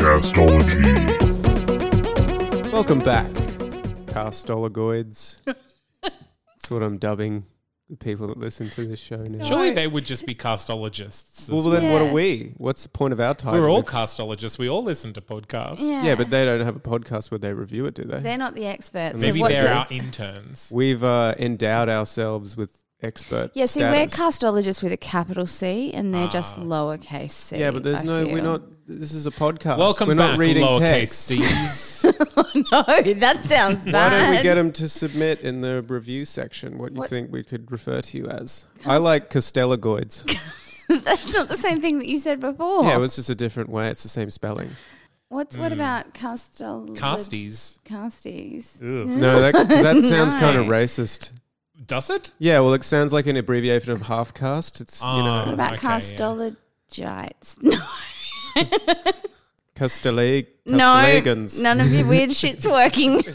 Castology. Welcome back, Castologoids. That's what I'm dubbing the people that listen to this show now. Surely they would just be castologists. Well, well. then what are we? What's the point of our title? We're all if- castologists. We all listen to podcasts. Yeah. yeah, but they don't have a podcast where they review it, do they? they're not the experts. Maybe so what's they're it? our interns. We've uh, endowed ourselves with expert. Yeah, see, status. we're castologists with a capital C, and they're just Ah. lowercase c. Yeah, but there's I no. We're feel. not. This is a podcast. Welcome we're back, not reading lowercase text. c's. no, that sounds bad. Why don't we get them to submit in the review section what you What? think we could refer to you as? I like Castellagoids. That's not the same thing that you said before. Yeah, it was just a different way. It's the same spelling. What's what about castel? Casties. Casties. Ugh. No, that, 'cause that sounds kind of No. racist. Does it? Yeah, well, it sounds like an abbreviation of half caste. It's you Oh. What know about Okay, yeah. castellogites? No, Castellag no, Castellagans. none of your weird shit's working.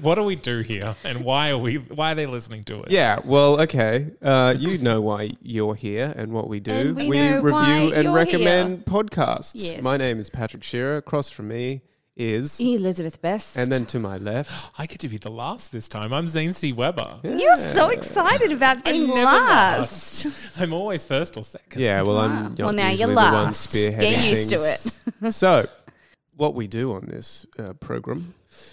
What do we do here, and why are we? Why are they listening to us? Yeah, well, okay. Uh, you know why you're here and what we do. And we know review why and you're recommend podcasts. Yes. My name is Patrick Shearer. Across from me is, Elizabeth Best. and then to my left. I get to be the last this time. I'm Zane C. Weber. you're so excited about being never last. I'm always first or second. Yeah, well, Wow. I'm not Well, now you're the one last. spearheading Get used to it. so, what we do on this uh, program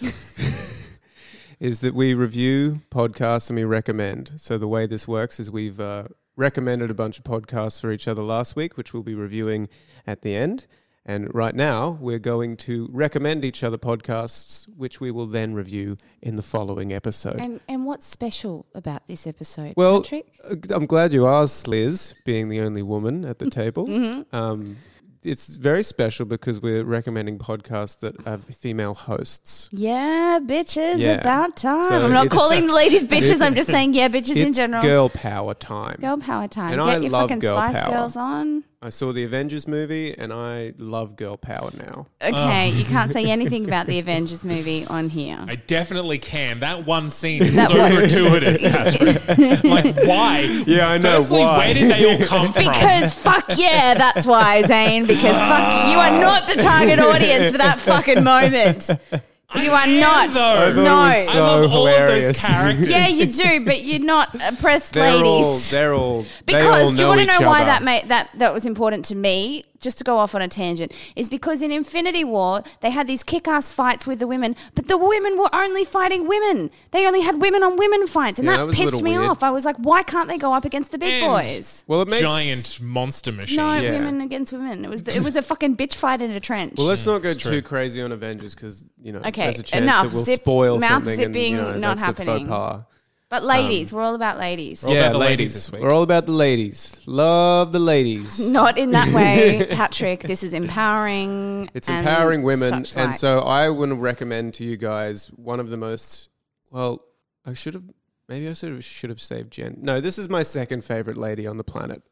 is that we review podcasts and we recommend. So, the way this works is we've uh, recommended a bunch of podcasts for each other last week, which we'll be reviewing at the end. And right now, we're going to recommend each other podcasts, which we will then review in the following episode. And and what's special about this episode, Well, Patrick? Uh, I'm glad you asked, Liz, being the only woman at the table. Mm-hmm. Um, it's very special because we're recommending podcasts that have female hosts. Yeah, bitches, Yeah. about time. So I'm not calling the ladies bitches. I'm just saying, yeah, bitches in general. girl power time. Girl power time. And Get I your love fucking girl Spice power. Girls on. I saw the Avengers movie and I love girl power now. Okay, oh. you can't say anything about the Avengers movie on here. I definitely can. That one scene is That so one- gratuitous, Patrick. like, why? Yeah, I know, Firstly, why? Where did they all come from? Because fuck yeah, that's why, Zane. Because fuck, you are not the target audience for that fucking moment. You are not. though. Thought no. it was I so love all of hilarious. those characters. yeah, you do, but you're not oppressed They're ladies. all, they're all, they all Because do you know want to each know why other. that made that that was important to me? Just to go off on a tangent, is because in Infinity War they had these kick-ass fights with the women, but the women were only fighting women. They only had women on women fights, and Yeah, that, that was a pissed little me weird. off. I was like, why can't they go up against the big And boys? Well, it makes Giant monster machine. No, Yeah. women against women. It was it was a fucking bitch fight in a trench. Well, let's mm, not go too true. crazy on Avengers because you know Okay, there's a chance enough. that we'll Zip- spoil mouth something. zipping, and, you know, not that's happening. A faux pas. But ladies, we're all about ladies. We're all about the ladies this week. We're all about the ladies. Love the ladies. Not in that way, Patrick. This is empowering. It's and empowering women, such and like. so I want to recommend to you guys one of the most. Well, I should have maybe I should have should have saved Jen. No, this is my second favorite lady on the planet,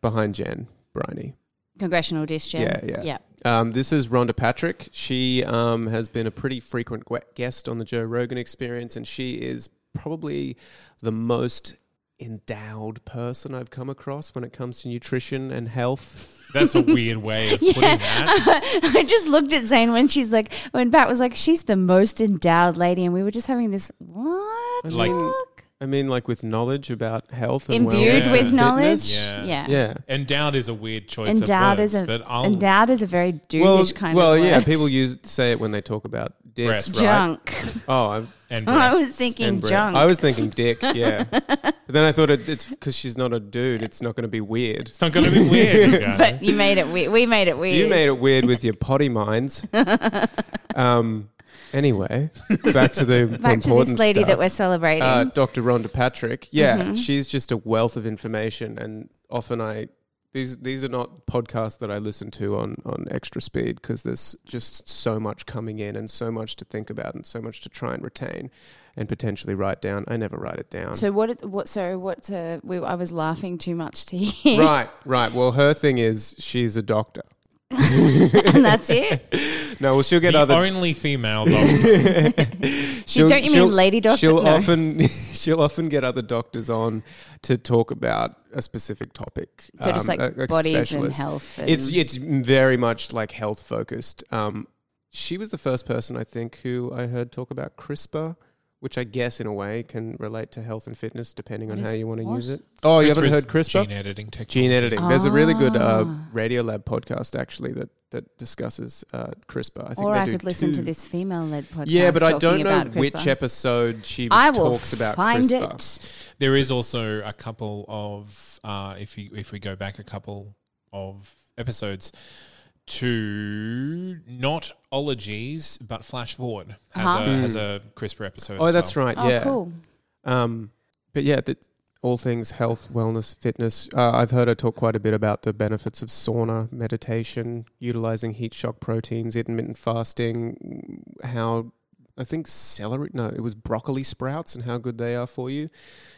behind Jen Briney. congressional dish, Jen. Yeah, yeah. yeah. Um, this is Rhonda Patrick. She um, has been a pretty frequent gue- guest on the Joe Rogan Experience, and she is probably the most endowed person I've come across when it comes to nutrition and health. That's a weird way of putting that. I just looked at Zane when she's like, when Pat was like, she's the most endowed lady, and we were just having this what? Like- Fuck? I mean, like with knowledge about health and imbued wellness with and knowledge. Yeah. yeah. Yeah. Endowed is a weird choice Endowed of words, is a but I'll endowed is a very douchish Well, kind well, of word. yeah. People use say it when they talk about dicks, Breasts. right? junk. Oh, I'm, and I was breasts. thinking and bre- junk. I was thinking dick. Yeah, but then I thought it, it's because she's not a dude. It's not going to be weird. It's not going to be weird, you guys. but you made it weird. We made it weird. You made it weird with your potty minds. um, Anyway, back to the Back to important this lady stuff. that we're celebrating. uh, Dr. Rhonda Patrick. Yeah, Mm-hmm. she's just a wealth of information, and often I these these are not podcasts that I listen to on on extra speed because there's just so much coming in and so much to think about and so much to try and retain and potentially write down. I never write it down. so what? it- What? So what's a? We, I was laughing too much to hear. right, right. Well, her thing is she's a doctor. and that's it. No, well, she'll get the other. only female doctor. she'll- don't you mean she'll- lady doctor? She'll No. often she'll often get other doctors on to talk about a specific topic. So just um, like a- a bodies and specialist. health. And It's it's very much like health focused. Um, she was the first person I think who I heard talk about CRISPR, which I guess in a way can relate to health and fitness depending What on how you want to what? use it. Oh, you haven't heard is CRISPR? Gene editing technology. Gene editing. There's a really good uh, Ah. Radiolab podcast actually that that discusses uh, CRISPR. I think or they I do could listen to this female-led podcast. Yeah, but I don't know which episode she I will talks about find CRISPR. it. There is also a couple of uh, if you if we go back a couple of episodes to not ologies but flash forward has Uh-huh. a has a CRISPR episode. Oh, as that's well. right. Oh, yeah. cool. Um, but yeah, that all things health, wellness, fitness. Uh, I've heard her talk quite a bit about the benefits of sauna, meditation, utilizing heat shock proteins, intermittent fasting, how I think celery, no, it was broccoli sprouts and how good they are for you.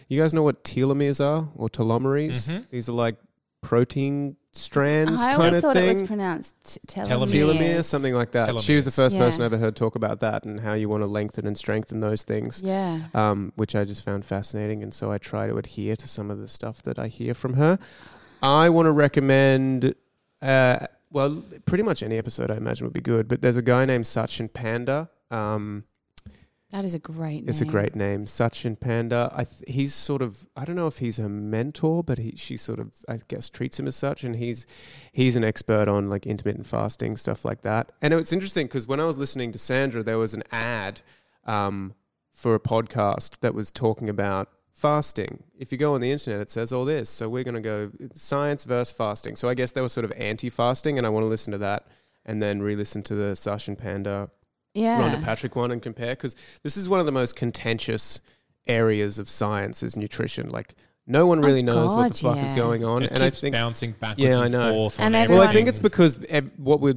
You guys know what telomeres are or telomeres? Mhm. These are like protein strands I kind always of thought thing. it was pronounced t- telomere. Telomere. Telomere, something like that. She was the Telomeres. first person I ever heard talk about that and how you want to lengthen and strengthen those things Yeah. um, which I just found fascinating. And so I try to adhere to some of the stuff that I hear from her. I want to recommend, uh, well, pretty much any episode I imagine would be good, but there's a guy named Satchin Panda. Um, That is a great name. it's a great name, Satchin Panda. I th- he's sort of I don't know if he's her mentor, but he she sort of I guess treats him as such, and he's he's an expert on like intermittent fasting stuff like that. And it's interesting because when I was listening to Sandra, there was an ad um, for a podcast that was talking about fasting. If you go on the internet, it says all this. So we're going to go science versus fasting. So I guess they were sort of anti-fasting, and I want to listen to that and then re-listen to the Satchin Panda Yeah. Rhonda Patrick one and compare because this is one of the most contentious areas of science is nutrition. Like no one really oh, knows what the God, fuck is going on, It and I think bouncing backwards Yeah, I and know. forth. And on well, I think it's because ev- what we're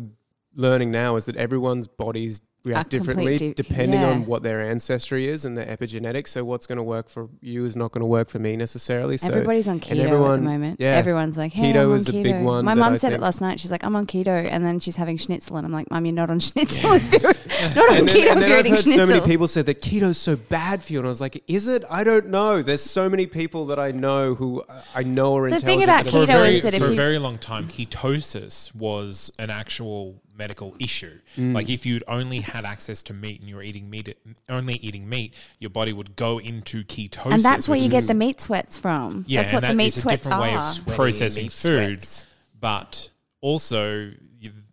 learning now is that everyone's bodies react differently di- depending on what their ancestry is and their epigenetics. So what's going to work for you is not going to work for me necessarily. So Everybody's on keto at the moment. yeah. Everyone's like, hey, Keto I'm on is a big one My that mum I said it last night. She's like, I'm on keto, and then she's having schnitzel, and I'm like, Mum, you're not on schnitzel. if you're not on and then, keto, and then I've heard schnitzel. so many people say that keto's so bad for you, and I was like, is it? I don't know. There's so many people that I know who uh, I know are The intelligent. thing about that for are a keto very, is that if for a very long time, ketosis was an actual medical issue. Mm. Like if you'd only had access to meat and you were eating meat, only eating meat, your body would go into ketosis. and that's where you get the meat sweats from. Yeah, that's and what the meat is a sweats different way are. of processing meat food. sweats. But also,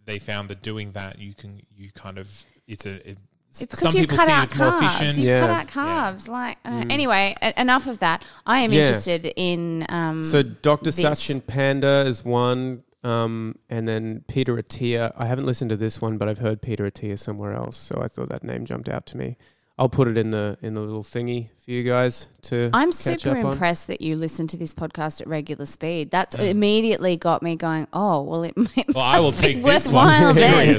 they found that doing that, you can you kind of it's a it, It's because you people cut out it's more carbs. efficient. You Yeah. cut out carbs. Like uh, anyway, e- enough of that. I am Yeah. interested in. Um, So Dr. this. Satchin Panda is one, um, and then Peter Attia. I haven't listened to this one, but I've heard Peter Attia somewhere else, so I thought that name jumped out to me. I'll put it in the in the little thingy for you guys to. I'm catch super up on. impressed that you listen to this podcast at regular speed. That's immediately got me going. Oh well, it, it Well, I will must be take this one then. seriously.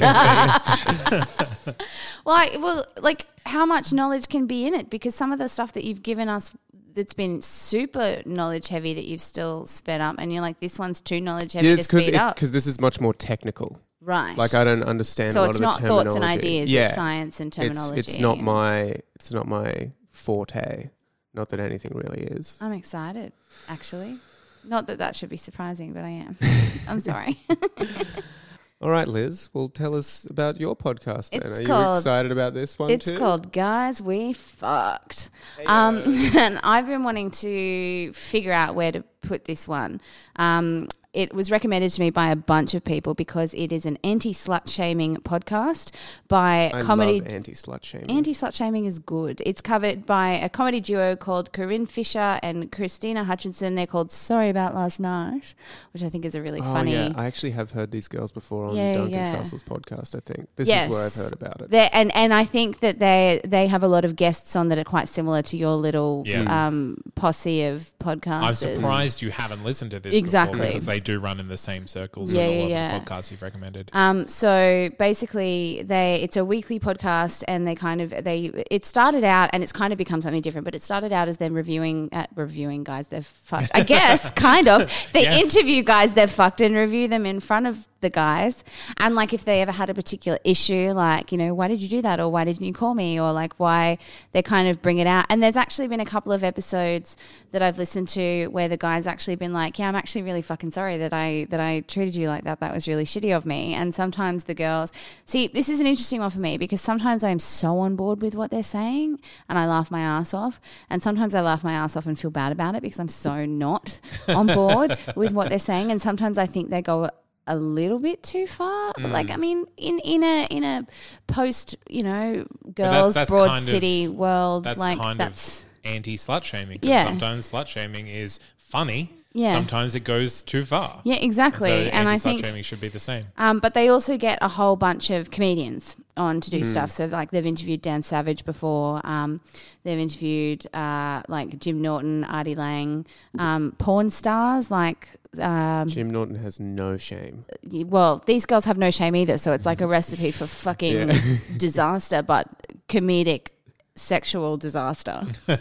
well, I, well, like how much knowledge can be in it? Because some of the stuff that you've given us that's been super knowledge heavy that you've still sped up, and you're like, this one's too knowledge heavy Yeah, to it's because speed up. because this is much more technical. Right. Like I don't understand. so a lot it's of the not thoughts and ideas. Yeah, It's science and terminology. it's not my it's not my forte. Not that anything really is. I'm excited, actually. Not that that should be surprising, but I am. I'm sorry. All right, Liz. Well, tell us about your podcast then. It's Are you excited about this one It's too? called Guys We Fucked. Um, and I've been wanting to figure out where to put this one. Um, it was recommended to me by a bunch of people because it is an anti slut shaming podcast by I comedy. anti slut shaming. Anti slut shaming is good. It's covered by a comedy duo called Corinne Fisher and Krystyna Hutchinson. They're called Sorry About Last Night, which I think is a really oh funny. yeah, I actually have heard these girls before on Yeah, Duncan yeah. Trussell's podcast. I think this Yes. is where I've heard about it. They're, and and I think that they they have a lot of guests on that are quite similar to your little Yeah. um, posse of podcasters. I'm surprised you haven't listened to this Exactly. before because they do run in the same circles Yeah, as a yeah, lot yeah. of the podcasts you've recommended. Um, so basically, they it's a weekly podcast, and they kind of they it started out, and it's kind of become something different. But it started out as them reviewing uh, reviewing guys they've fucked. I guess kind of they Yeah. interview guys they've fucked and review them in front of the guys, and like if they ever had a particular issue, like you know why did you do that, or why didn't you call me, or like why they kind of bring it out. And there's actually been a couple of episodes that I've listened to where the guy's actually been like, yeah, I'm actually really fucking sorry that I that I treated you like that. That was really shitty of me. And sometimes the girls see this is an interesting one for me because sometimes I'm so on board with what they're saying and I laugh my ass off, and sometimes I laugh my ass off and feel bad about it because I'm so not on board with what they're saying, and sometimes I think they go a little bit too far. But like, I mean, in in a in a post, you know, girls that's broad kind of- city world, That's like kind that's of anti slut shaming. Yeah. Sometimes slut shaming is funny. Yeah. Sometimes it goes too far. yeah, exactly. So and I anti slut think shaming should be the same. Um, but they also get a whole bunch of comedians on to do Hmm. stuff. So like they've interviewed Dan Savage before. Um, they've interviewed uh, like Jim Norton, Artie Lange, um, porn stars like. Um, Jim Norton has no shame. well, these girls have no shame either, so it's like a recipe for fucking disaster, but comedic sexual disaster.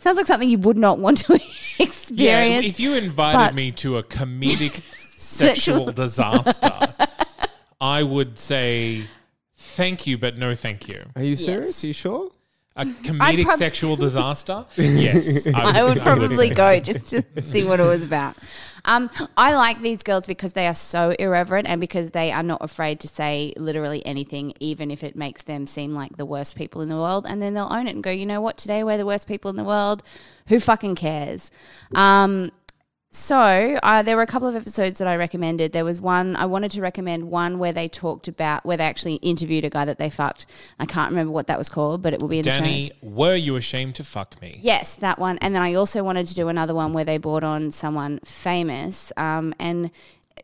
Sounds like something you would not want to Yeah, experience. if you invited me to a comedic sexual disaster, I would say thank you, but no thank you. Are you Yes. serious? Are you sure? A comedic prob- sexual disaster? Yes. I would probably say. go just to see what it was about. Um, I like these girls because they are so irreverent and because they are not afraid to say literally anything, even if it makes them seem like the worst people in the world. And then they'll own it and go, you know what? Today we're the worst people in the world. Who fucking cares? Um, so uh, there were a couple of episodes that I recommended. There was one I wanted to recommend one where they talked about where they actually interviewed a guy that they fucked. I can't remember what that was called, but it will be in the show. Danny, were you ashamed to fuck me? Yes, that one. And then I also wanted to do another one where they brought on someone famous. Um, and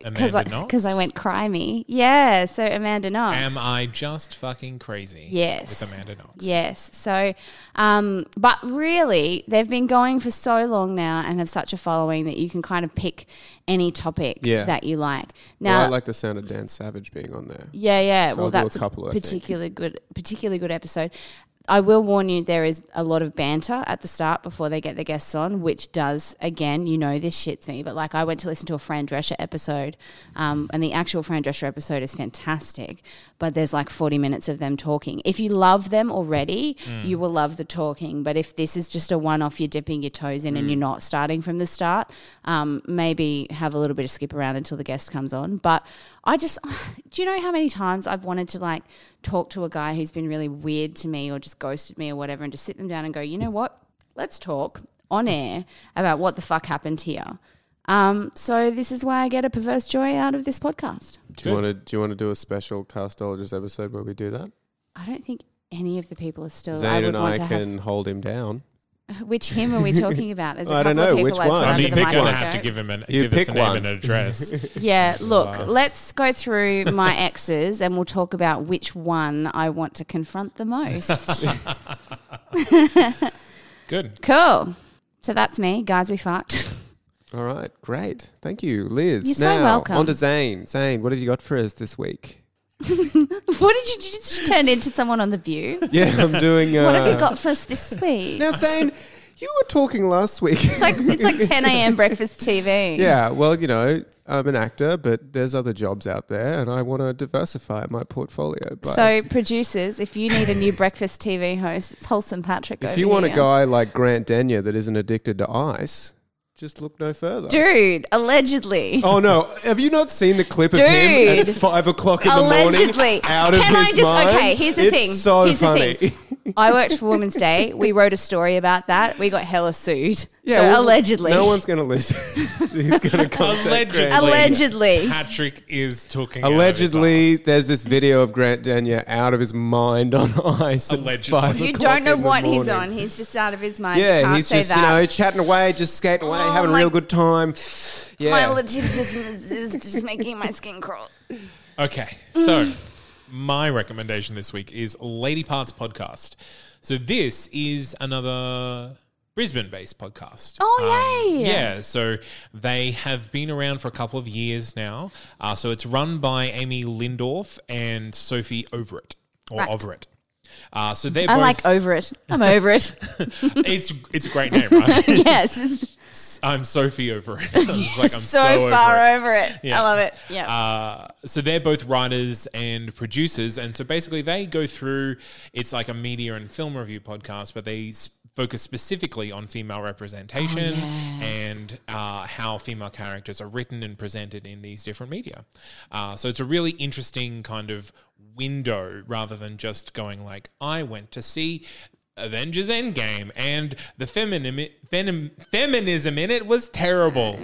because I, Amanda I went cry me. Yeah, so Amanda Knox. Am I just fucking crazy? Yes. With Amanda Knox. Yes. So, um, but really, they've been going for so long now and have such a following that you can kind of pick any topic Yeah. that you like. Well, Now, I like the sound of Dan Savage being on there. Yeah, yeah. So well, I'll do a that's a, couple, I particularly good, particularly good episode. I will warn you, there is a lot of banter at the start before they get the guests on, which does, again, you know, this shits me. But like, I went to listen to a Fran Drescher episode, um, and the actual Fran Drescher episode is fantastic. But there's like 40 minutes of them talking. If you love them already, you will love the talking. But if this is just a one off, you're dipping your toes in and you're not starting from the start, um, maybe have a little bit of skip around until the guest comes on. But I just, do you know how many times I've wanted to like talk to a guy who's been really weird to me or just ghosted me or whatever and just sit them down and go, you know what? Let's talk on air about what the fuck happened here. Um, so this is why I get a perverse joy out of this podcast. Do you want to? Do you want to do a special castologist episode where we do that? I don't think any of the people are still. I Zane would and want I to can hold him down. Have. Which him are we talking about? There's a I don't couple of know, people which I've one? put I under mean, the you're going to have microscope. to give him an, You give us pick a name one. and an address. Yeah, look, Wow. let's go through my exes and we'll talk about which one I want to confront the most. Good. cool. So that's me, guys. We fucked. All right, great. Thank you, Liz. You're so now, welcome. On to Zane. Zane, what have you got for us this week? what did you, you just turn into someone on the View? Yeah, I'm doing. Uh, What have you got for us this week? Now, Zane, you were talking last week. It's like it's like 10 a.m. breakfast TV. yeah, well, you know, I'm an actor, but there's other jobs out there, and I want to diversify my portfolio. But So producers, if you need a new breakfast TV host, it's Wholesome Patrick. if over you want a here. guy like Grant Denyer that isn't addicted to ice, just look no further. dude, allegedly. Oh no! Have you not seen the clip of him at Dude. five o'clock in the morning? Allegedly. Out of Can I his just- mind? okay, here's the it's thing. So Here's the funny. thing. I worked for Women's Day. We wrote a story about that. We got hella sued. Yeah, so well, allegedly. No one's going to listen. He's going to come Allegedly. Allegedly. Patrick is talking. out of his Allegedly, there's this video of Grant Denyer out of his mind on ice. at Allegedly. five You don't know in the what he's on. He's just out of his mind. Yeah, Can't he's say just that. you know chatting away, just skating away, Oh having a real good time. Yeah, My litigious is just making my skin crawl. Okay, so my recommendation this week is Lady Parts Podcast. So this is another Brisbane-based podcast. Oh, yay. Yeah, so they have been around for a couple of years now. Uh, so it's run by Amy Lindorf and Sophie Overett or Right. Overett. Uh, so they're I both. like over it. I'm over it. it's it's a great name, right? yes. I'm Sophie Overett. It's like I'm so, so, over far it. over it. Yeah. I love it. Yeah. Uh, so they're both writers and producers, and so basically they go through. It's like a media and film review podcast, but they focus specifically on female representation Oh, yes. and uh, how female characters are written and presented in these different media. Uh, so it's a really interesting kind of window, rather than just going like, "I went to see." Avengers Endgame and the feminim, femin, feminism in it was terrible.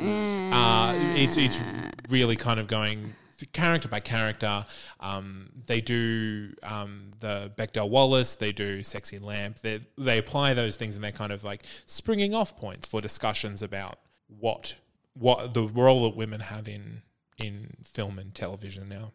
Uh, it's it's really kind of going character by character. Um, they do um, the Bechdel Wallace, they do Sexy Lamp. They they apply those things and they're kind of like springing off points for discussions about what what the role that women have in in film and television now.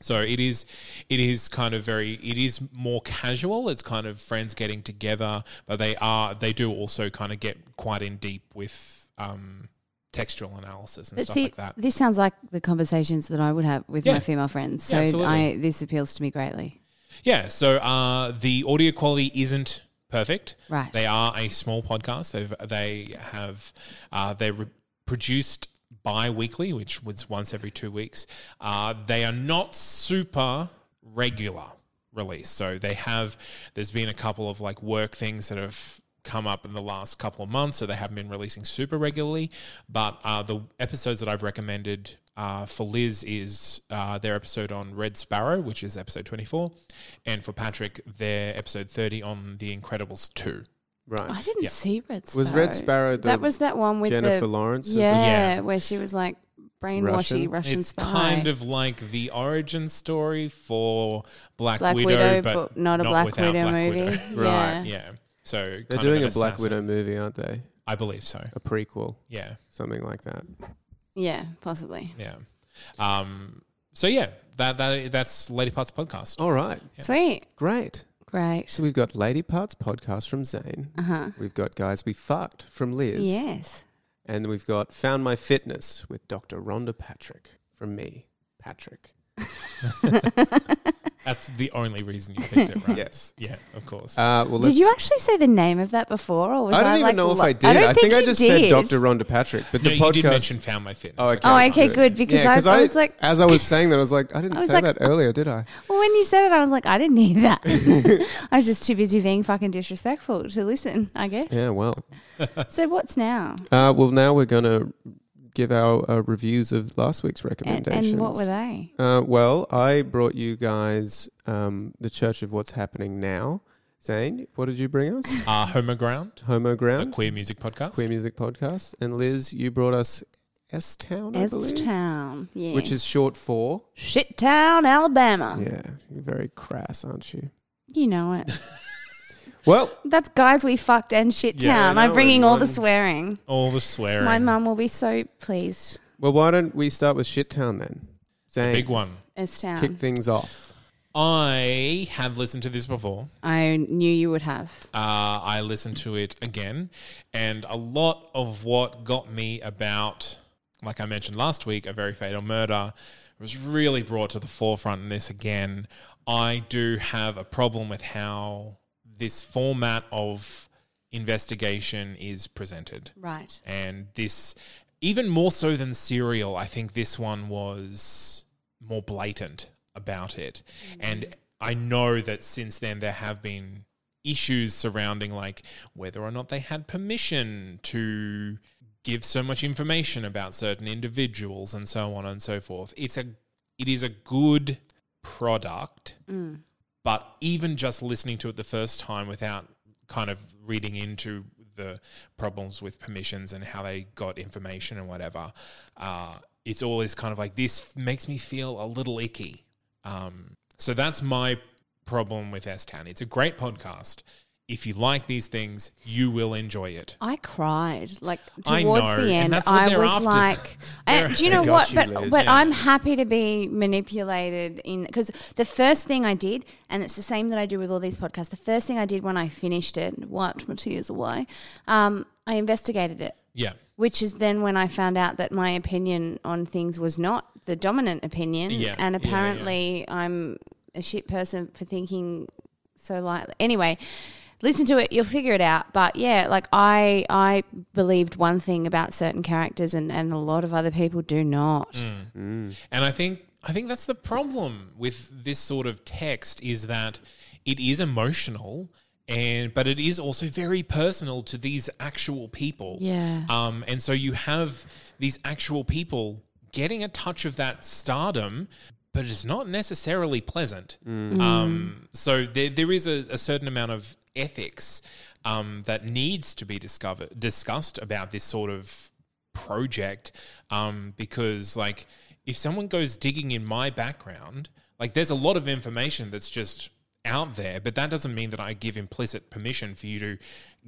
So it is, it is kind of very, it is more casual. It's kind of friends getting together, but they are, they do also kind of get quite in deep with um, textual analysis and But stuff see, like that. this sounds like the conversations that I would have with Yeah. my female friends. So absolutely. I this appeals to me greatly. Yeah. So uh, the audio quality isn't perfect. Right. They are a small podcast. They've they have uh, they re- produced bi-weekly, which was once every two weeks. Uh, they are not super regular release. So they have there's been a couple of like work things that have come up in the last couple of months, so they haven't been releasing super regularly. But uh, the episodes that I've recommended uh, for Liz is uh, their episode on Red Sparrow, which is episode 24, and for Patrick, their episode 30 on The Incredibles 2. right. I didn't Yeah. see Red Sparrow. Was Red Sparrow the that was that one with Jennifer the Lawrence? Yeah, Yeah. where she was like brainwashy Russian? Russian, it's spy. kind of like the origin story for Black, Black Widow, Widow, but, but not a Black Widow Black movie. Widow. Yeah. yeah. So They're doing a Black. Widow movie, aren't they? I believe so. A prequel, Yeah, something like that. Yeah, possibly. yeah. Um, so yeah, that that that's Lady Parts podcast. All right, Sweet. great. Great. So we've got Lady Parts podcast from Zane. Uh huh. We've got Guys We Fucked from Liz. Yes. And we've got Found My Fitness with Dr. Rhonda Patrick from me, Patrick. That's the only reason you picked it, right? Yes. Yeah, of course. Uh, well, Did you actually say the name of that before, or was I don't I even like know if I did. don't I, think, I just did. said Dr. Rhonda Patrick, but no, the you podcast. did mention Found My Fitness. Oh, okay. Oh, okay, good. Because yeah, I, 'cause I was like, as I was saying that, I was like, I didn't I say like- that earlier, did I? well, when you said it, I was like, I didn't need that. I was just too busy being fucking disrespectful to listen. I guess. Yeah, well. So what's now? Uh, well, now we're going to give our uh, reviews of last week's And, recommendations. and what were they? Uh, well, I brought you guys um, the Church of What's Happening Now. Zane, what did you bring us? uh, Homer Ground, Homo a Ground, queer music podcast. Queer Music Podcast. And Liz, you brought us S Town, I believe. S Town. Yeah. Which is short for. Shit Town, Alabama. Yeah, you're very crass, aren't you? You know it. Well, That's guys we fucked and shit Yeah, town. I I'm know, bringing in all the one- swearing. All the swearing. My mum will be so pleased. well, why don't we start with Shit Town then? Zane, Big one. S Town. kick things off. I have listened to this before. I knew you would have. Uh, I listened to it again, and a lot of what got me about, like I mentioned last week, a very fatal murder, was really brought to the forefront in this again. I do have a problem with how this format of investigation is presented. Right. And this, even more so than Serial, I think this one was more blatant about it. Mm-hmm. And I know that since then there have been issues surrounding like whether or not they had permission to give so much information about certain individuals and so on and so forth. It's a it is a good product. Mm. But even just listening to it the first time without kind of reading into the problems with permissions and how they got information and whatever, uh, it's always kind of like this makes me feel a little icky. Um, so that's my problem with S Town. It's a great podcast. If you like these things, you will enjoy it. I cried like towards know, the end. I was after. like, and do you know what? you, but Liz. but Yeah. I'm happy to be manipulated in because the first thing I did, and it's the same that I do with all these podcasts. The first thing I did when I finished it, wiped my tears away. Um, I investigated it. Yeah. Which is then when I found out that my opinion on things was not the dominant opinion. Yeah, And yeah, yeah. apparently I'm a shit person for thinking so lightly. Anyway, listen to it, you'll figure it out. But yeah, like I I believed one thing about certain characters and, and a lot of other people do not. Mm. And I think I think that's the problem with this sort of text is that it is emotional and but it is also very personal to these actual people. Yeah. Um and so you have these actual people getting a touch of that stardom but it's not necessarily pleasant. Um, so there, there is a, a certain amount of ethics um, that needs to be discovered, discussed about this sort of project um, because like if someone goes digging in my background like there's a lot of information that's just out there but that doesn't mean that i give implicit permission for you to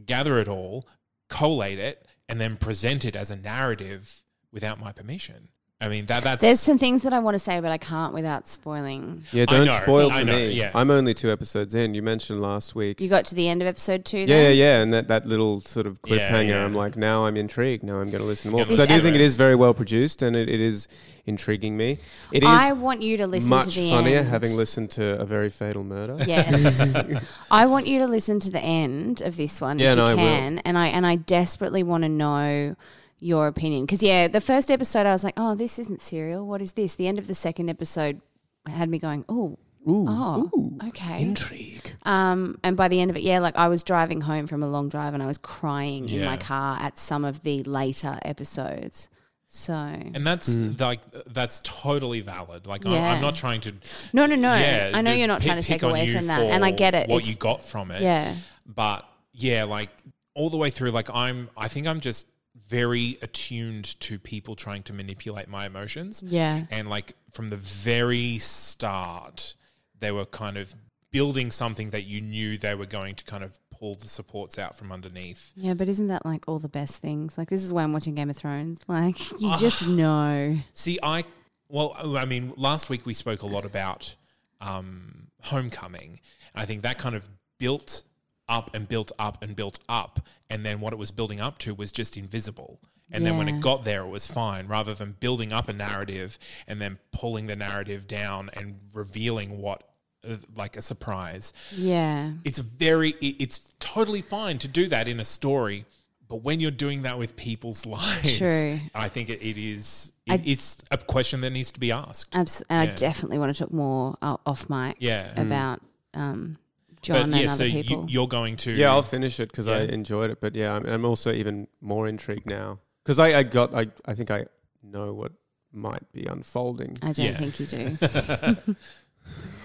gather it all collate it and then present it as a narrative without my permission i mean that that's There's some things that I want to say, but I can't without spoiling. Yeah, I don't know, spoil I for know, me. yeah. I'm only two episodes in. You mentioned last week. You got to the end of episode two. yeah, then? yeah, yeah, and that, that little sort of Yeah, cliffhanger. yeah. I'm like, now I'm intrigued. Now I'm going to listen more Gonna because I do listen think to it it. is very well produced and it, it is intriguing me. It is I want you to listen much to the funnier end. having listened to a very fatal murder. Yes. I want you to listen to the end of this one Yeah, if you no, I will. can. And I and I desperately want to know your opinion. Because yeah, the first episode I was like, Oh, this isn't serial. What is this? The end of the second episode had me going, Oh, Ooh, oh, ooh, okay. intrigue. Um, and by the end of it, yeah, like I was driving home from a long drive and I was crying in my car at some of the later episodes. So and that's like that's totally valid like I'm, I'm not trying to no, no, no. yeah, I know you're not pick- trying to take away from that, and I get it. what It's- you got from it yeah, but yeah like all the way through like i'm i think i'm just very attuned to people trying to manipulate my emotions yeah. and like from the very start they were kind of building something that you knew they were going to kind of pull the supports out from underneath Yeah, but isn't that like all the best things? Like this is why I'm watching Game of Thrones. Like you Ah. just know. See, I well, I mean, last week we spoke a lot about um, Homecoming. I think that kind of built up and built up and built up, and then what it was building up to was just invisible. And then when it got there, it was fine, rather than building up a narrative and then pulling the narrative down and revealing what, uh, like a surprise. Yeah. It's very, it's totally fine to do that in a story. But when you're doing that with people's lives, True. I think it, it is it, it's a question that needs to be asked. Abs- and Yeah. I definitely want to talk more uh, off mic Yeah, about um, John but and yeah, so other you, people. you're going to Yeah, I'll finish it because I enjoyed it. But yeah, I'm, I'm also even more intrigued now because I, I got I, I think I know what might be unfolding. I don't Yeah. think you do.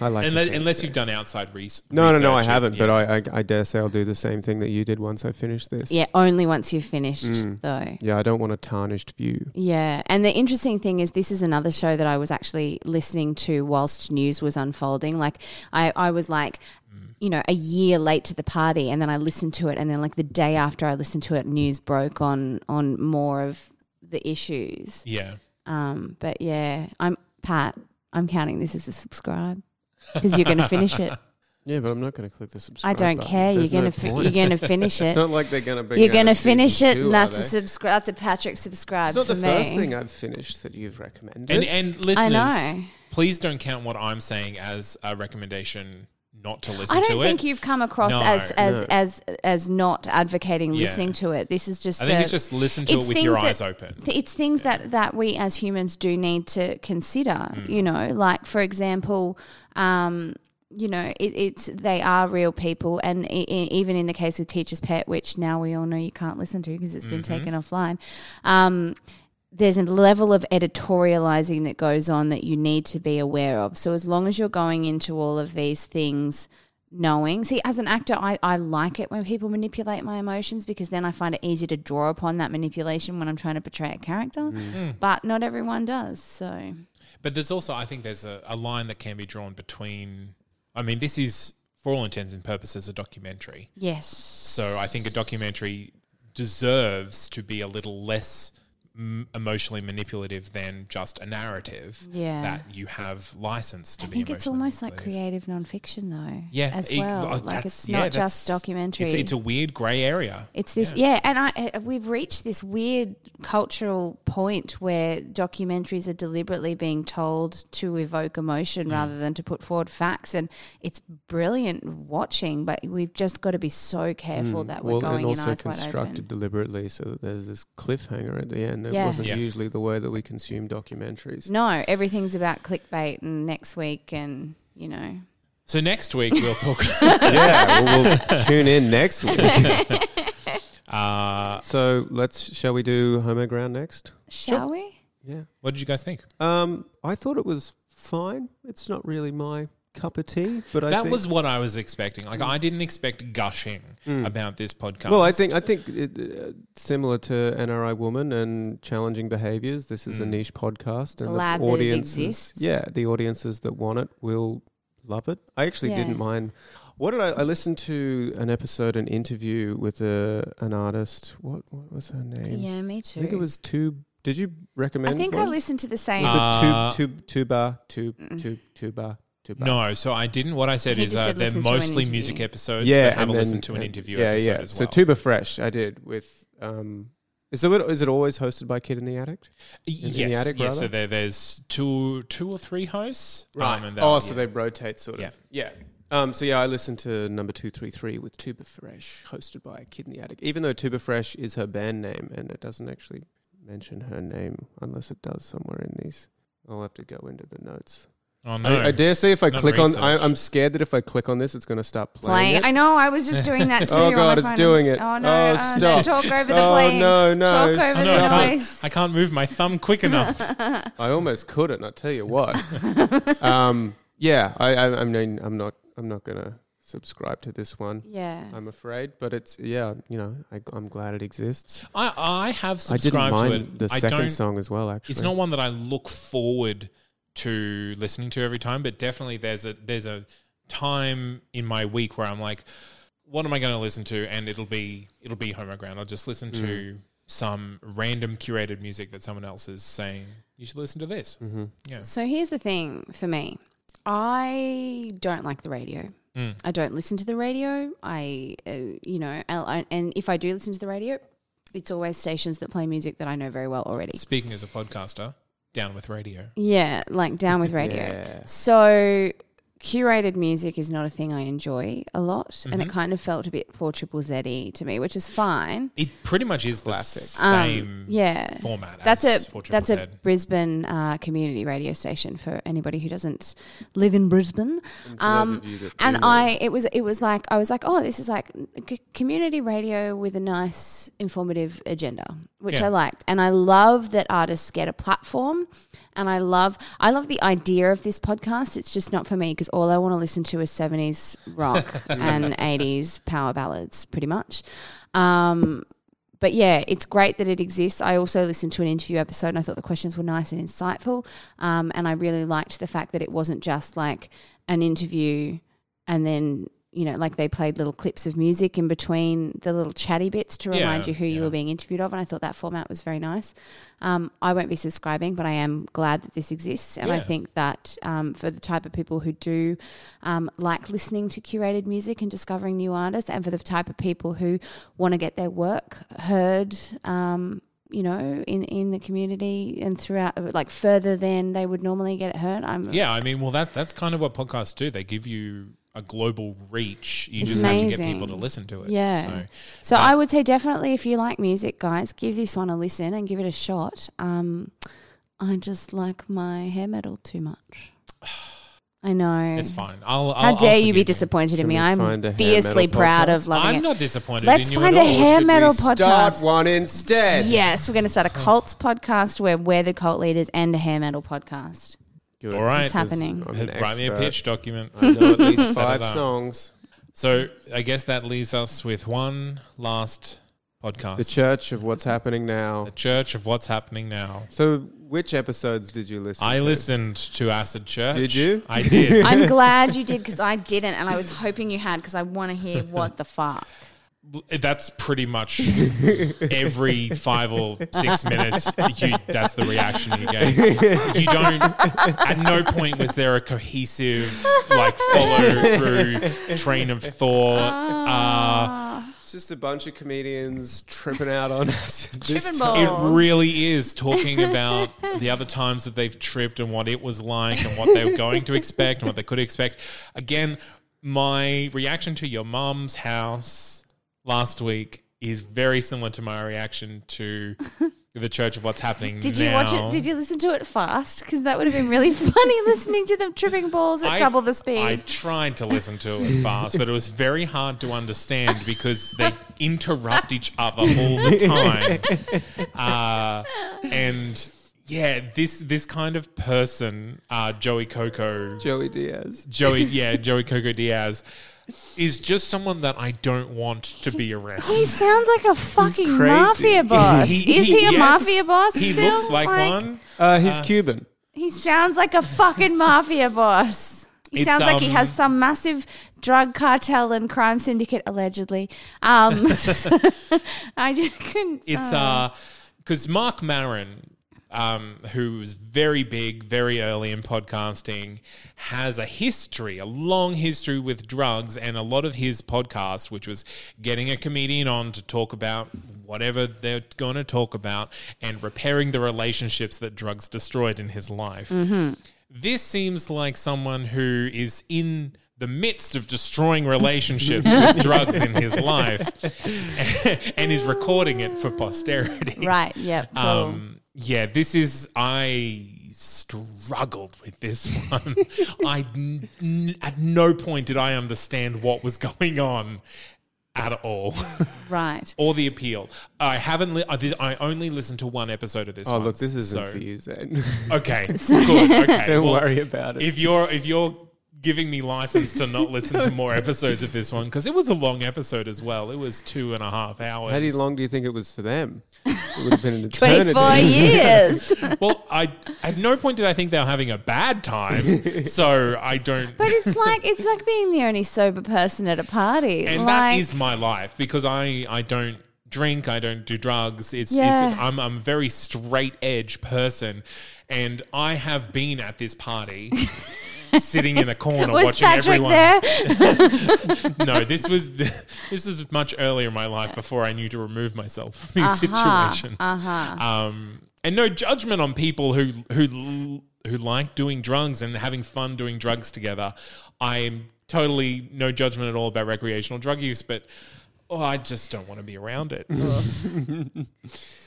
I like unless, think unless you've done outside res- No, no, no, I haven't. But. I, I, I dare say I'll do the same thing that you did once I finish this. yeah, only once you've finished Mm. though. Yeah, I don't want a tarnished view. Yeah, and the interesting thing is, this is another show that I was actually listening to whilst news was unfolding. Like, I, I was like, you know, a year late to the party, and then I listened to it, and then like the day after I listened to it, news broke on on more of the issues. yeah. Um, but yeah, I'm Pat. I'm counting this as a subscribe because you're going to finish it. Yeah, but I'm not going to click the subscribe. I don't button. care. There's You're no going to fi- you're going to finish it. It's not like they're going to be. You're going to finish it, two, and that's a subscribe. That's a Patrick subscribe It's not for the me. first thing I've finished that you've recommended. And and I listeners, know. please don't count what I'm saying as a recommendation not to listen I don't it. think you've come across No, as as, no. as as not advocating Yeah. listening to it. This is just. I think a- it's just listen to it with your things eyes that- open. th- It's things that that we as humans do need to consider. Mm. You know, like for example. Um, you know, it, it's they are real people, and i i even in the case with Teacher's Pet, which now we all know you can't listen to because it's been Mm-hmm. taken offline. Um, there's a level of editorializing that goes on that you need to be aware of. So as long as you're going into all of these things knowing, see, as an actor, I, I like it when people manipulate my emotions because then I find it easy to draw upon that manipulation when I'm trying to portray a character. Mm. But not everyone does. So But there's also, I think, there's a, a line that can be drawn between. I mean, this is, for all intents and purposes, a documentary. yes. So I think a documentary deserves to be a little less m- emotionally manipulative than just a narrative Yeah. that you have license to be. I think it's almost like creative nonfiction, though. Yeah, as it- well. oh, like it's yeah, not that's- just documentary. It's, it's a weird grey area. It's this, yeah. and I uh, we've reached this weird cultural point where documentaries are deliberately being told to evoke emotion Mm. rather than to put forward facts, and it's brilliant watching. But we've just got to be so careful that we're well, going and in also eyes wide constructed open. deliberately so that there's this cliffhanger at the end. That Yeah. wasn't Yeah. usually the way that we consume documentaries. No, everything's about clickbait, and next week, and you know, So next week we'll talk. yeah, well, we'll tune in next week. uh, So let's shall we do Homo Ground next? shall we? Yeah. what did you guys think? Um, I thought it was fine. It's not really my cup of tea, but I that think, was what I was expecting. Like I didn't expect gushing about this podcast. Well, I think I think it, uh, similar to NRI Woman and challenging behaviors. This is a Mm. niche podcast, and Glad the it audiences, exists. yeah, the audiences that want it will love it. I actually Yeah. didn't mind. What did I? I listened to an episode, an interview with a an artist. What what was her name? Yeah, me too. I think it was Tube. Did you recommend? I think I listened to the same. Was Uh, it tube, tube, tuba, tube, Mm. tube, tuba, tuba? no. So I didn't. What I said He is just uh, said they're listen to an mostly interview. music episodes. yeah, but have and a then- listen to an interview yeah, episode yeah. as So well. Tuba Fresh, I did with. Um, is it is it always hosted by Kid in the Attic? yes, in the attic, yes. So there, there's two, two or three hosts. Um, and oh, so yeah. they rotate sort of. Yeah. Um, so yeah, I listened to number two three three with Tuba Fresh, hosted by Kid in the Attic. Even though Tuba Fresh is her band name, and it doesn't actually mention her name unless it does somewhere in these. I'll have to go into the notes. Oh no! I, I dare say if I Not click on, I, research. I'm scared that if I click on this, it's going to stop playing. playing. it. I know. I was just doing that too. Oh, on my God, it's phone. doing it. Oh no! Oh, stop. Talk over the oh playing. no, no! Talk over Oh, the no, I can't, noise. I can't move my thumb quick enough. I almost couldn't. I tell you what. um, yeah, I, I, I mean, I'm not, I'm not gonna subscribe to this one. Yeah. I'm afraid, but it's yeah, you know, I, I'm glad it exists. I, I have I didn't subscribed to mind it. the I second don't. song as well. Actually, It's not one that I look forward to listening to every time, but definitely there's a there's a time in my week where I'm like, what am I going to listen to? And it'll be it'll be Homo Ground. I'll just listen Mm. to some random curated music that someone else is saying you should listen to this. Mm-hmm. Yeah. So here's the thing for me. I don't like the radio. Mm. I don't listen to the radio. I, uh, you know, and, I- and if I do listen to the radio, it's always stations that play music that I know very well already. Speaking as a podcaster, down with radio. Yeah, like down with radio. Yeah. So curated music is not a thing I enjoy a lot, and it Mhm. kind of felt a bit four triple Z to me, which is fine. It pretty much is Classic. the Um, same yeah. format. That's as a 4 that's a Z. Brisbane uh, community radio station for anybody who doesn't live in Brisbane. And Um, those of you that do and I it was it was like I was like oh this is like community radio with a nice informative agenda which Yeah. I liked and I love that artists get a platform and I love I love the idea of this podcast it's just not for me because all I want to listen to is 70s rock and 80s power ballads pretty much um but yeah, it's great that it exists. I also listened to an interview episode and I thought the questions were nice and insightful. Um, and I really liked the fact that it wasn't just like an interview and then, you know, like they played little clips of music in between the little chatty bits to remind Yeah, you who you were being interviewed of. And I thought that format was very nice. Um, I won't be subscribing, but I am glad that this exists. And I think that um, for the type of people who do um, like listening to curated music and discovering new artists, and for the type of people who want to get their work heard, um, you know, in, in the community and throughout, like further than they would normally get it heard. I'm, Yeah, I mean, well, that that's kind of what podcasts do. They give you a global reach. You It's just have to get people to listen to it. Yeah. So, So I would say definitely if you like music, guys, give this one a listen and give it a shot. Um, I just like my hair metal too much. I know. It's fine. I'll. How I'll, dare I'll you be forgive disappointed in me? I'm find a hair fiercely proud podcast? of loving I'm it. not disappointed. Let's in you find a all. hair metal we start podcast. one instead? Yes, we're going to start a cults podcast where we're the cult leaders and a hair metal podcast. Good. All right. It's happening. I'm an Write me a expert. pitch document. I know at least five up. songs. So I guess that leaves us with one last podcast. The Church of What's Happening Now. The Church of What's Happening Now. So, which episodes did you listen to? I to? listened to Acid Church. Did you? I did. I'm glad you did because I didn't, and I was hoping you had because I want to hear what the fuck. That's pretty much every five or six minutes. You, that's the reaction you get. You don't. At no point was there a cohesive, like follow through train of thought. Uh, It's just a bunch of comedians tripping out on us. this time. it really is talking about the other times that they've tripped and what it was like and what they were going to expect and what they could expect. Again, my reaction to your mum's house last week is very similar to my reaction to the Church of What's Happening Did you watch it? Did you listen to it fast? Because that would have been really funny listening to them tripping balls at I- double the speed. I tried to listen to it fast, but it was very hard to understand because they interrupt each other all the time. Uh, and yeah, this this kind of person, uh, Joey Coco, Joey Diaz. Joey, yeah, Joey Coco Diaz, is just someone that I don't want to be around. he sounds like a fucking crazy. mafia boss. is he a yes, mafia boss? He still? looks like, one. Uh, he's Cuban. He sounds like a fucking mafia boss. He It's, sounds like he um, has some massive drug cartel and crime syndicate allegedly. Um, I just couldn't. It's uh, uh because Marc Maron, um, who was very big, very early in podcasting, has a history, a long history with drugs, and a lot of his podcast, which was getting a comedian on to talk about whatever they're going to talk about and repairing the relationships that drugs destroyed in his life. This seems like someone who is in the midst of destroying relationships with drugs in his life and is recording it for posterity. right. Yep. Cool. Um, yeah, this is I struggled with this one. I n- n- at no point did I understand what was going on at all, right. or the appeal. I haven't. Li- I, did- I only listened to one episode of this. Oh, look, this isn't so- for you, Zane. Okay, good. Okay, Don't well, worry about it. If you're if you're giving me license to not listen to more episodes of this one because it was a long episode as well. It was two and a half hours. How long do you think it was for them? It would have been an eternity. 24 years. Well, I at no point did I think they were having a bad time, so I don't. but it's like it's like being the only sober person at a party. and like, that is my life because I I don't drink, I don't do drugs. It's, Yeah. it's I'm I'm a very straight edge person, and I have been at this party. Sitting in a corner was watching Patrick everyone. there? No, this was this was much earlier in my life before I knew to remove myself from these Uh-huh, situations. Um, and no judgment on people who who who like doing drugs and having fun doing drugs together. I'm totally no judgment at all about recreational drug use, but oh, I just don't want to be around it.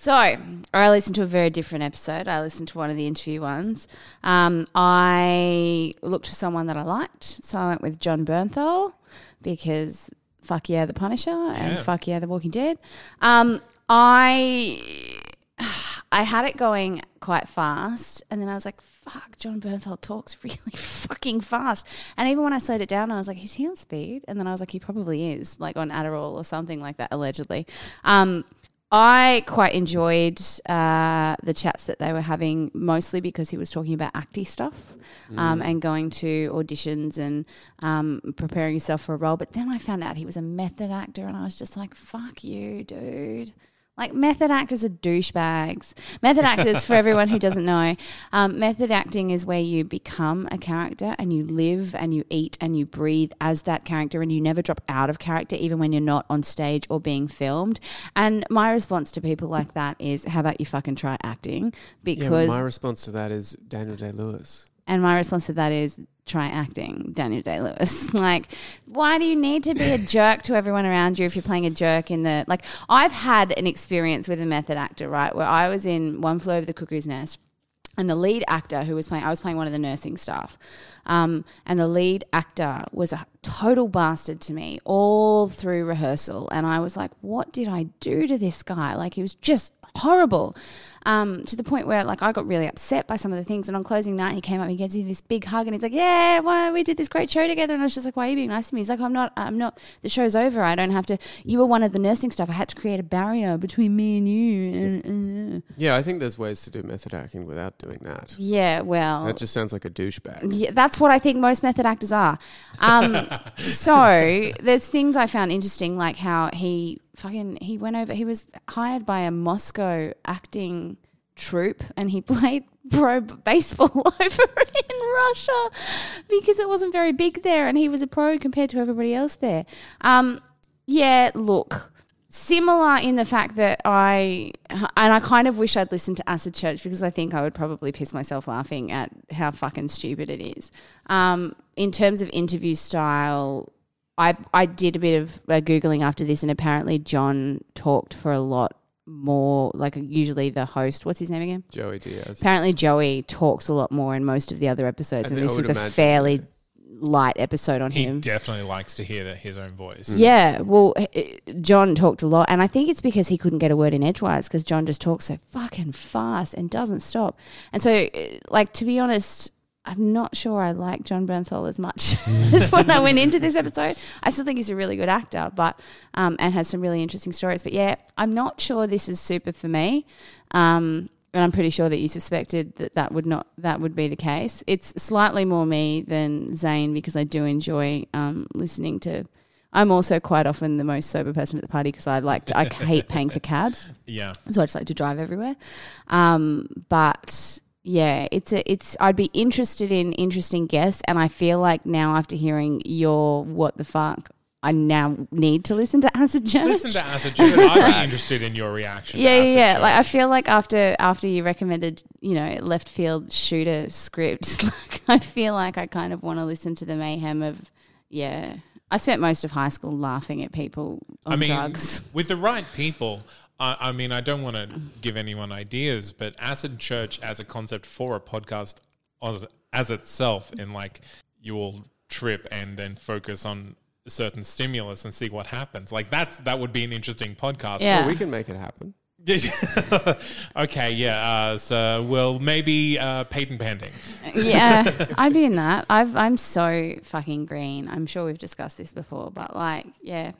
So I listened to a very different episode. I listened to one of the interview ones. Um, I looked for someone that I liked, so I went with Jon Bernthal because fuck yeah, The Punisher and Yeah. fuck yeah, The Walking Dead. Um, I I had it going quite fast, and then I was like, "Fuck!" Jon Bernthal talks really fucking fast. And even when I slowed it down, I was like, "Is he on speed?" And then I was like, "He probably is, like on Adderall or something like that, allegedly." Um, I quite enjoyed uh, the chats that they were having, mostly because he was talking about acty stuff um, and going to auditions and um, preparing yourself for a role. But then I found out he was a method actor, and I was just like, "Fuck you, dude." Like method actors are douchebags. Method actors, for everyone who doesn't know, um, method acting is where you become a character and you live and you eat and you breathe as that character and you never drop out of character even when you're not on stage or being filmed. And my response to people like that is, how about you fucking try acting? Yeah, Because my response to that is Daniel Day Lewis. and my response to that is try acting, Daniel Day Lewis. like, why do you need to be a jerk to everyone around you if you're playing a jerk in the like? I've had an experience with a method actor, right, where I was in One Flew Over the Cuckoo's Nest. and the lead actor who was playing, I was playing one of the nursing staff, um, and the lead actor was a total bastard to me all through rehearsal, and I was like, "What did I do to this guy?" Like he was just horrible. Um, to the point where like I got really upset by some of the things. And on closing night, he came up, he gives me this big hug, and he's like, "Yeah, why we did this great show together." And I was just like, "Why are you being nice to me?" He's like, "I'm not. I'm not. The show's over. I don't have to. You were one of the nursing staff. I had to create a barrier between me and you." And, uh. Yeah, I think there's ways to do method acting without doing that. Yeah, well, That just sounds like a douchebag. yeah, that's what I think most method actors are. Um, so there's things I found interesting, like how he fucking he went over. He was hired by a Moscow acting troupe, and he played pro baseball over in Russia because it wasn't very big there, and he was a pro compared to everybody else there. Um, yeah, look. Similar in the fact that I, and I kind of wish I'd listened to Acid Church because I think I would probably piss myself laughing at how fucking stupid it is. Um, in terms of interview style, I I did a bit of uh, googling after this, and apparently Jon talked for a lot more. Like usually the host, what's his name again? Joey Diaz. Apparently Joey talks a lot more in most of the other episodes, And and this was a fairly. Light episode on him. He him. definitely likes to hear that his own voice. Yeah, well, h- Jon talked a lot, and I think it's because he couldn't get a word in edgewise because Jon just talks so fucking fast and doesn't stop. And so, uh, like to be honest, I'm not sure I like Jon Bernthal as much as when I went into this episode. I still think he's a really good actor, but um, and has some really interesting stories. But yeah, I'm not sure this is super for me. Um, and I'm pretty sure that you suspected that that would not that would be the case. It's slightly more me than Zane because I do enjoy um, listening to. I'm also quite often the most sober person at the party because I like to, I hate paying for cabs, Yeah. so I just like to drive everywhere. Um, but yeah, it's a it's. I'd be interested in interesting guests, and I feel like now after hearing your what the fuck, I now need to listen to Acid Church. Listen to Acid Church. I'd be interested in your reaction. yeah, to yeah, Acid yeah. Church. Like I feel like after after you recommended, you know, left field shooter scripts, like I feel like I kind of want to listen to the mayhem of yeah. I spent most of high school laughing at people on I mean, drugs. with the right people. I, I mean, I don't want to give anyone ideas, but Acid Church as a concept for a podcast as, as itself, and like you will trip and then focus on a certain stimulus and see what happens. Like that's that would be an interesting podcast. Yeah. Well, we can make it happen. okay, yeah. Uh, so, well, maybe uh, patent pending. yeah, I'd be in that. I've, I'm so fucking green. I'm sure we've discussed this before, but like, yeah,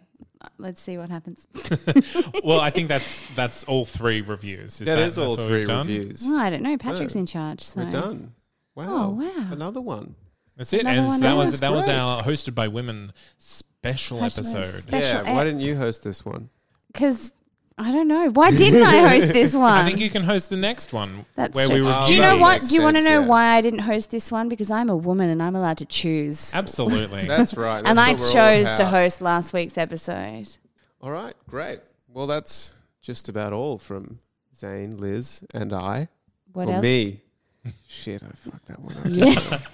let's see what happens. Well, I think that's that's all three reviews. Is that is that's all three reviews. Oh, I don't know. Patrick's Oh, in charge, so We're done. Wow. Oh, wow. Another one. That's it. Another and one that was That's that was our hosted by women special Special episode. Special yeah. Why ep- didn't you host this one? Because I don't know. Why didn't I host this one? I think you can host the next one That's where true. we Oh, Do you know that what? makes Do you want to sense, know yeah. why I didn't host this one? Because I'm a woman and I'm allowed to choose. Absolutely. That's right. and I That's what we're all chose to about. host last week's episode. All right, great. Well, that's just about all from Zane, Liz, and I. What Or else? Me. Shit, I fucked that one up.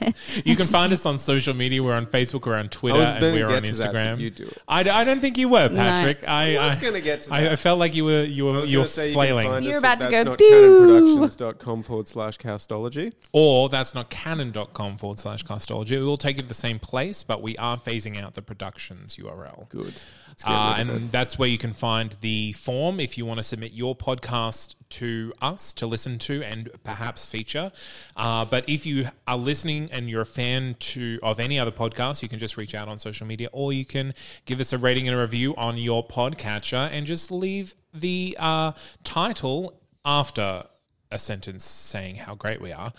Yeah. you can find us on social media. We're on Facebook. We're on I Twitter, was and we're to on get to that, but Instagram. you do it. I, d- I don't think you were, Patrick. I, I was I, going to get to I, that. I felt like you were you I were was you were gonna say flailing. You can find You're us about at to go, that's not "Boo." canonproductions.com forward slash castology. or that's not canon.com forward slash castology. We will take you to the same place, but we are phasing out the productions URL. Good. Let's get Uh, rid of and that's where you can find the form if you want to submit your podcast to us to listen to and perhaps feature. Uh, but if you are listening and you're a fan to of any other podcast, you can just reach out on social media, or you can give us a rating and a review on your podcatcher, and just leave the uh, title after a sentence saying how great we are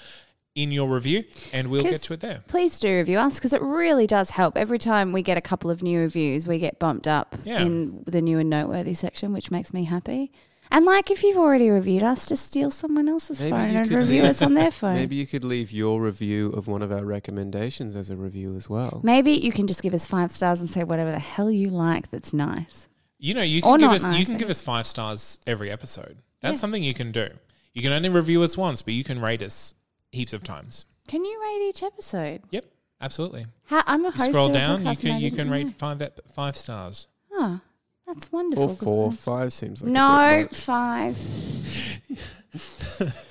in your review, and we'll get to it there. Please do review us because it really does help. Every time we get a couple of new reviews, we get bumped up Yeah. in the new and noteworthy section, which makes me happy. And like, if you've already reviewed us, just steal someone else's Maybe phone and review leave- us on their phone. Maybe you could leave your review of one of our recommendations as a review as well. Maybe you can just give us five stars and say whatever the hell you like that's nice. You know, you Or can give not us you can give us five stars every episode. That's Yeah. something you can do. You can only review us once, but you can rate us heaps of times. Can you rate each episode? Yep, absolutely. How, I'm a You host. scroll down, you podcast and I can you didn't can know. rate five that five stars. Oh, that's wonderful. Or four, one. five seems like a No, bit five.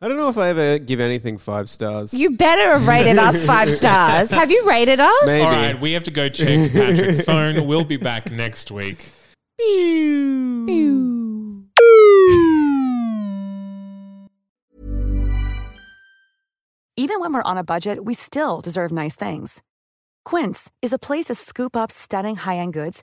I don't know if I ever give anything five stars. You better have rated us five stars. Have you rated us? Maybe. All right, we have to go check Patrick's phone. We'll be back next week. Pew. Even when we're on a budget, we still deserve nice things. Quince is a place to scoop up stunning high-end goods